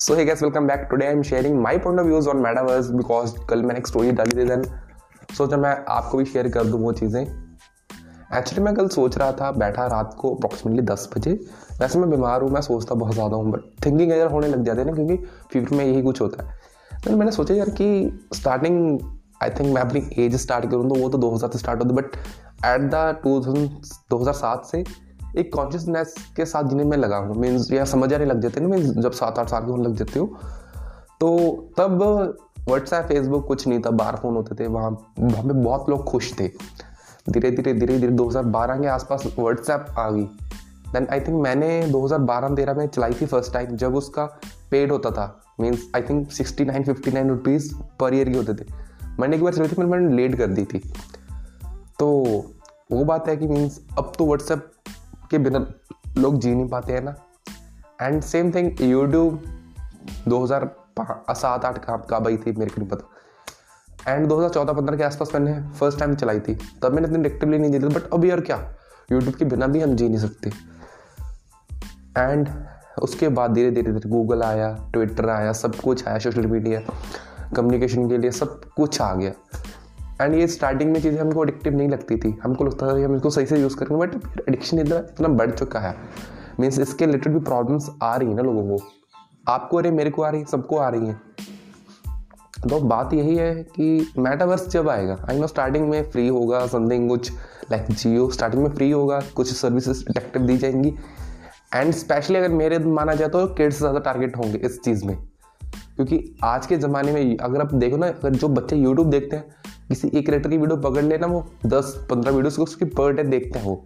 So hey guys welcome back today I am sharing my point of views on metaverse because कल मैंने एक story डाली थी then सोचा मैं आपको भी शेयर कर दूँ वो चीज़ें. एक्चुअली मैं कल सोच रहा था बैठा रात को अप्रॉक्सीमेटली दस बजे. वैसे मैं बीमार हूँ, मैं सोचता बहुत ज़्यादा हूँ बट थिंकिंग अगर होने लग जाते हैं ना क्योंकि फीवर में यही कुछ होता है. तो मैंने सोचा यार कि स्टार्टिंग आई थिंक मैं अपनी एज स्टार्ट करूँ तो वो तो दो हज़ार से स्टार्ट होती but at the two thousand दो हज़ार सात से एक कॉन्शियसनेस के साथ जिन्हें मैं लगा हूँ मीन्स या समझ आने लग जाते हैं ना मीन्स जब सात आठ साल के होने लग जाते हो तो तब व्हाट्सएप फेसबुक कुछ नहीं था बार फ़ोन होते थे, वहाँ वहाँ पे बहुत लोग खुश थे। धीरे धीरे धीरे धीरे 2012 के आसपास व्हाट्सएप आ गई। देन आई थिंक मैंने 2012-13 में चलाई थी फ़र्स्ट टाइम जब उसका पेड होता था। Means I think sixty nine fifty nine rupees per year की होते थे। मैंने एक बार चलाई थी, मैंने लेट कर दी थी। तो वो बात है कि मीन्स अब तो व्हाट्सएप के बिना लोग जी नहीं पाते हैं ना। एंड सेम थिंग यूट्यूब दो हज़ार सात, आठ का, कब आई थी, मेरे को नहीं पता। एंड 2014-15 के आसपास मैंने फ़र्स्ट टाइम चलाई थी। तब मैंने इतनी एक्टिवली नहीं जी थी बट अभी यार क्या? यूट्यूब के बिना भी हम जी नहीं सकते। एंड उसके बाद धीरे धीरे धीरे गूगल आया ट्विटर आया, सब कुछ आया सोशल मीडिया कम्युनिकेशन के लिए सब कुछ आ गया। एंड ये स्टार्टिंग में चीज़ें हमको एडिक्टिव नहीं लगती थी। हमको लगता था कि हम इसको सही से यूज़ करेंगे बट फिर एडिक्शन इतना इतना बढ़ चुका है। मीन्स इसके रिलेटेड भी प्रॉब्लम्स आ रही हैं ना लोगों को। आपको रही मेरे को आ रही है, सबको आ रही है। तो बात यही है कि मेटावर्स जब आएगा आई नो स्टार्टिंग में फ्री होगा समथिंग कुछ लाइक जियो स्टार्टिंग में फ्री होगा, कुछ सर्विसेज़ अट्रैक्टिव दी जाएँगी। एंड स्पेशली अगर मेरे माना जाए तो किड्स ज़्यादा टारगेट होंगे इस चीज़ में। क्योंकि आज के ज़माने में, अगर आप देखो ना, अगर जो बच्चे यूट्यूब देखते हैं किसी एक क्रिएटर की वीडियो पकड़ लेना, वो दस, पंद्रह वीडियोस को उसकी पर डे देखते हैं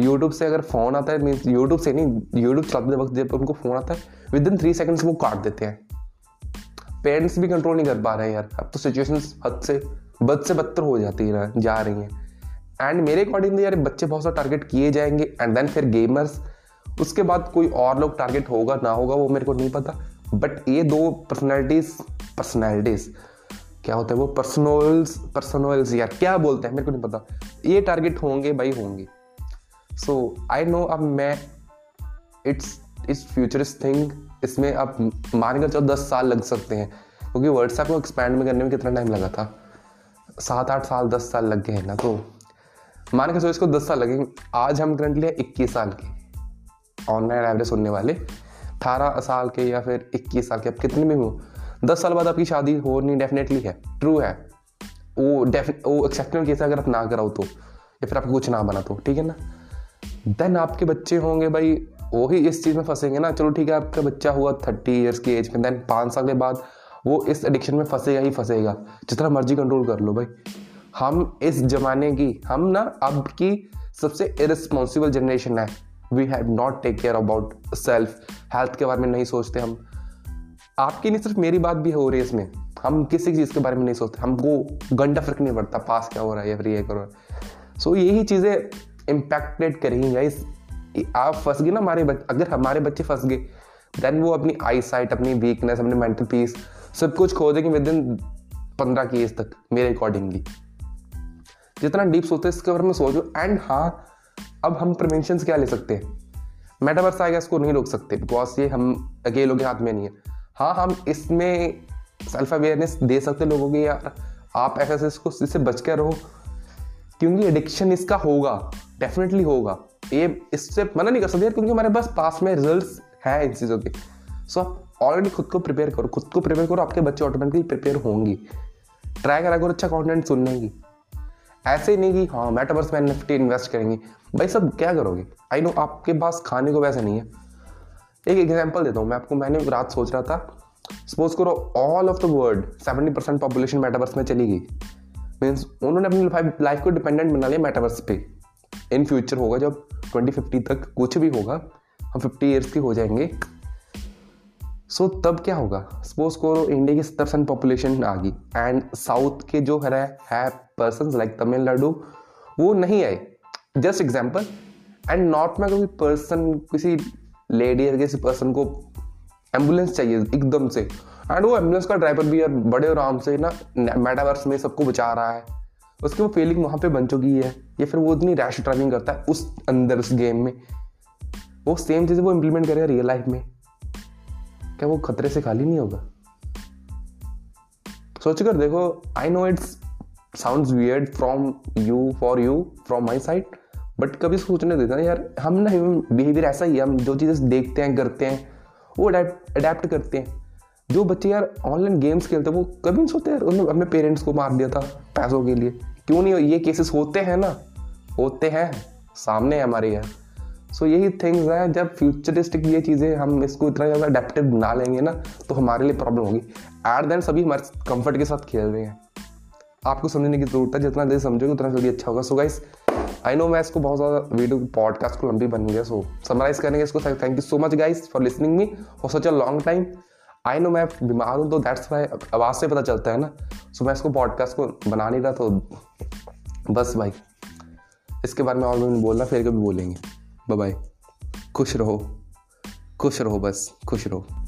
यूट्यूब से अगर फ़ोन आता है मीन्स यूट्यूब से नहीं यूट्यूब चलाते वक्त जब उनको फ़ोन आता है विद इन थ्री सेकेंड्स वो काट देते हैं। पेरेंट्स भी कंट्रोल नहीं कर पा रहे हैं यार। अब तो सिचुएशन हद से, बद से बदतर हो जाती है जा रही हैं। एंड मेरे अकॉर्डिंग यार, बच्चे बहुत सारा टारगेट किए जाएँगे एंड देन फिर गेमर्स उसके बाद कोई और लोग टारगेट होगा, ना होगा, वो मेरे को नहीं पता। बट ये दो पर्सनैलिटीज पर्सनैलिटीज क्या होता है वो पर्सनल्स पर्सनल्स यार, क्या बोलते हैं? मेरे को नहीं पता। ये टारगेट होंगे भाई होंगे। सो आई नो अब मैं इट्स इस फ्यूचरिस्ट थिंग इसमें आप मान कर चलो दस साल लग सकते हैं। क्योंकि व्हाट्सएप को एक्सपैंड में करने में कितना टाइम लगा था? सात, आठ साल, दस साल लग गए हैं ना तो मान के चलो इसको दस साल लगेंगे। आज हम करंटली इक्कीस साल के। ऑनलाइन एवरेज सुनने वाले। अठारह साल के या फिर इक्कीस साल के। अब कितने में हो? दस साल बाद आपकी शादी होनी डेफिनेटली है। ट्रू है। वो वो एक्सेप्टेबल केस है अगर आप ना कराओ तो या फिर आपको कुछ ना बना तो ठीक है ना? देन आपके बच्चे होंगे भाई वही इस चीज़ में फंसेंगे ना, चलो ठीक है, आपका बच्चा हुआ थर्टी ईयर्स की एज में देन पाँच साल के बाद वो इस एडिक्शन में फंसेगा ही फंसेगा। जितना मर्ज़ी कंट्रोल कर लो भाई। हम इस जमाने की, हम ना अब की सबसे इरिस्पॉन्सिबल जनरेशन है। We have not take care about self health के बारे में नहीं सोचते हम। आपकी नहीं, सिर्फ़ मेरी बात भी हो रही है इसमें। हम किसी चीज़ के बारे में नहीं सोचते। हमको घंटा फ़र्क नहीं पड़ता, पास क्या हो रहा है, या फिर ये करो। सो यही चीज़ें इम्पैक्टेड करेंगी गाइस आप फंस गए ना हमारे बच्चे अगर हमारे बच्चे फंस गए देन वो अपनी आई साइट अपनी वीकनेस अपनी मेंटल पीस सब कुछ खो देंगे विद इन पंद्रह की एज तक, मेरे अकॉर्डिंगली जितना डीप सोचते इसके बारे में सोचो। एंड हाँ अब हम प्रिवेंशन क्या ले सकते हैं? मेटावर्स आएगा, इसको नहीं रोक सकते बिकॉज़ ये हम अकेलों के हाथ में नहीं है। हाँ हम इसमें सेल्फ अवेयरनेस दे सकते लोगों की यार आप ऐसे इसको, इससे बच कर रहो। क्योंकि एडिक्शन इसका होगा डेफिनेटली होगा। ये इससे मना नहीं कर सकते क्योंकि हमारे पास पास में रिज़ल्ट है इन चीज़ों के। सो आप ऑलरेडी खुद को प्रिपेयर करो, खुद को प्रिपेयर करो, आपके बच्चे ऑटोमेटिकली प्रिपेयर होंगी। ट्राई करा करो अच्छा कॉन्टेंट सुनने की। ऐसे ही नहीं कि हाँ मेटावर्स में एन इन्वेस्ट करेंगे। भाई सब क्या करोगे? आई नो आपके पास खाने को वैसे नहीं है। एक एग्ज़ाम्पल देता हूँ। मैं आपको मैंने रात सोच रहा था सपोज़ करो all of the world seventy percent population metaverse में चली गई। मीन्स उन्होंने अपनी लाइफ को डिपेंडेंट बना लिया मेटावर्स पे। इन फ्यूचर होगा जब ट्वेंटी फिफ्टी तक कुछ भी होगा हम फिफ्टी ईयर्स के हो जाएँगे। सो so, तब क्या होगा? सपोज़ करो इंडिया की सत्तर परसेंट पॉपुलेशन आ गई एंड साउथ के जो है है पर्सन लाइक तमिलनाडु वो नहीं आए। जस्ट एग्ज़ाम्पल एंड नॉट में कोई पर्सन किसी लेडी या किसी पर्सन को एंबुलेंस चाहिए एकदम से। एंड वो एंबुलेंस का ड्राइवर भी यार बड़े आराम से ना मेटावर्स में सबको बचा रहा है। उसकी वो फीलिंग वहाँ पे बन चुकी है। या फिर वो इतनी रैश ड्राइविंग करता है उस अंदर उस गेम में। वो सेम चीज़ वो इम्प्लीमेंट करेगा रियल लाइफ में। क्या वो खतरे से खाली नहीं होगा? सोच कर देखो I know it's sound weird from you for you from my side but कभी सोचने देता ना यार हम ना ह्यूमन बिहेवियर ऐसा ही है हम जो चीज़ें देखते हैं करते हैं वो अडेप्ट करते हैं। जो बच्चे यार ऑनलाइन गेम्स खेलते हैं वो कभी नहीं सोचते यार उन्होंने अपने पेरेंट्स को मार दिया था पैसों के लिए। क्यों नहीं ये केसेस होते हैं ना? होते हैं सामने है हमारे यार सो so, यही थिंग्स हैं जब फ्यूचरिस्टिक ये चीज़ें हम इसको इतना ज़्यादा अडेप्टिव बना लेंगे ना तो हमारे लिए प्रॉब्लम होगी। एट देन सभी हमारे कंफर्ट के साथ खेल रहे हैं। आपको समझने की ज़रूरत है जितना जल्दी समझोगे उतना जल्दी अच्छा होगा। सो गाइस आई नो मैं इसको बहुत ज़्यादा वीडियो पॉडकास्ट को लंबी बन गया सो समराइज करेंगे इसको। Thank you so much guys for listening me for such a long time I know मैं बीमार हूँ तो दैट्स वाई आवाज़ से पता चलता है ना। सो so, मैं इसको पॉडकास्ट को बना नहीं रहा तो बस भाई इसके बारे में और भी बोलना फिर कभी बोलेंगे। बाय खुश रहो। खुश रहो बस। खुश रहो।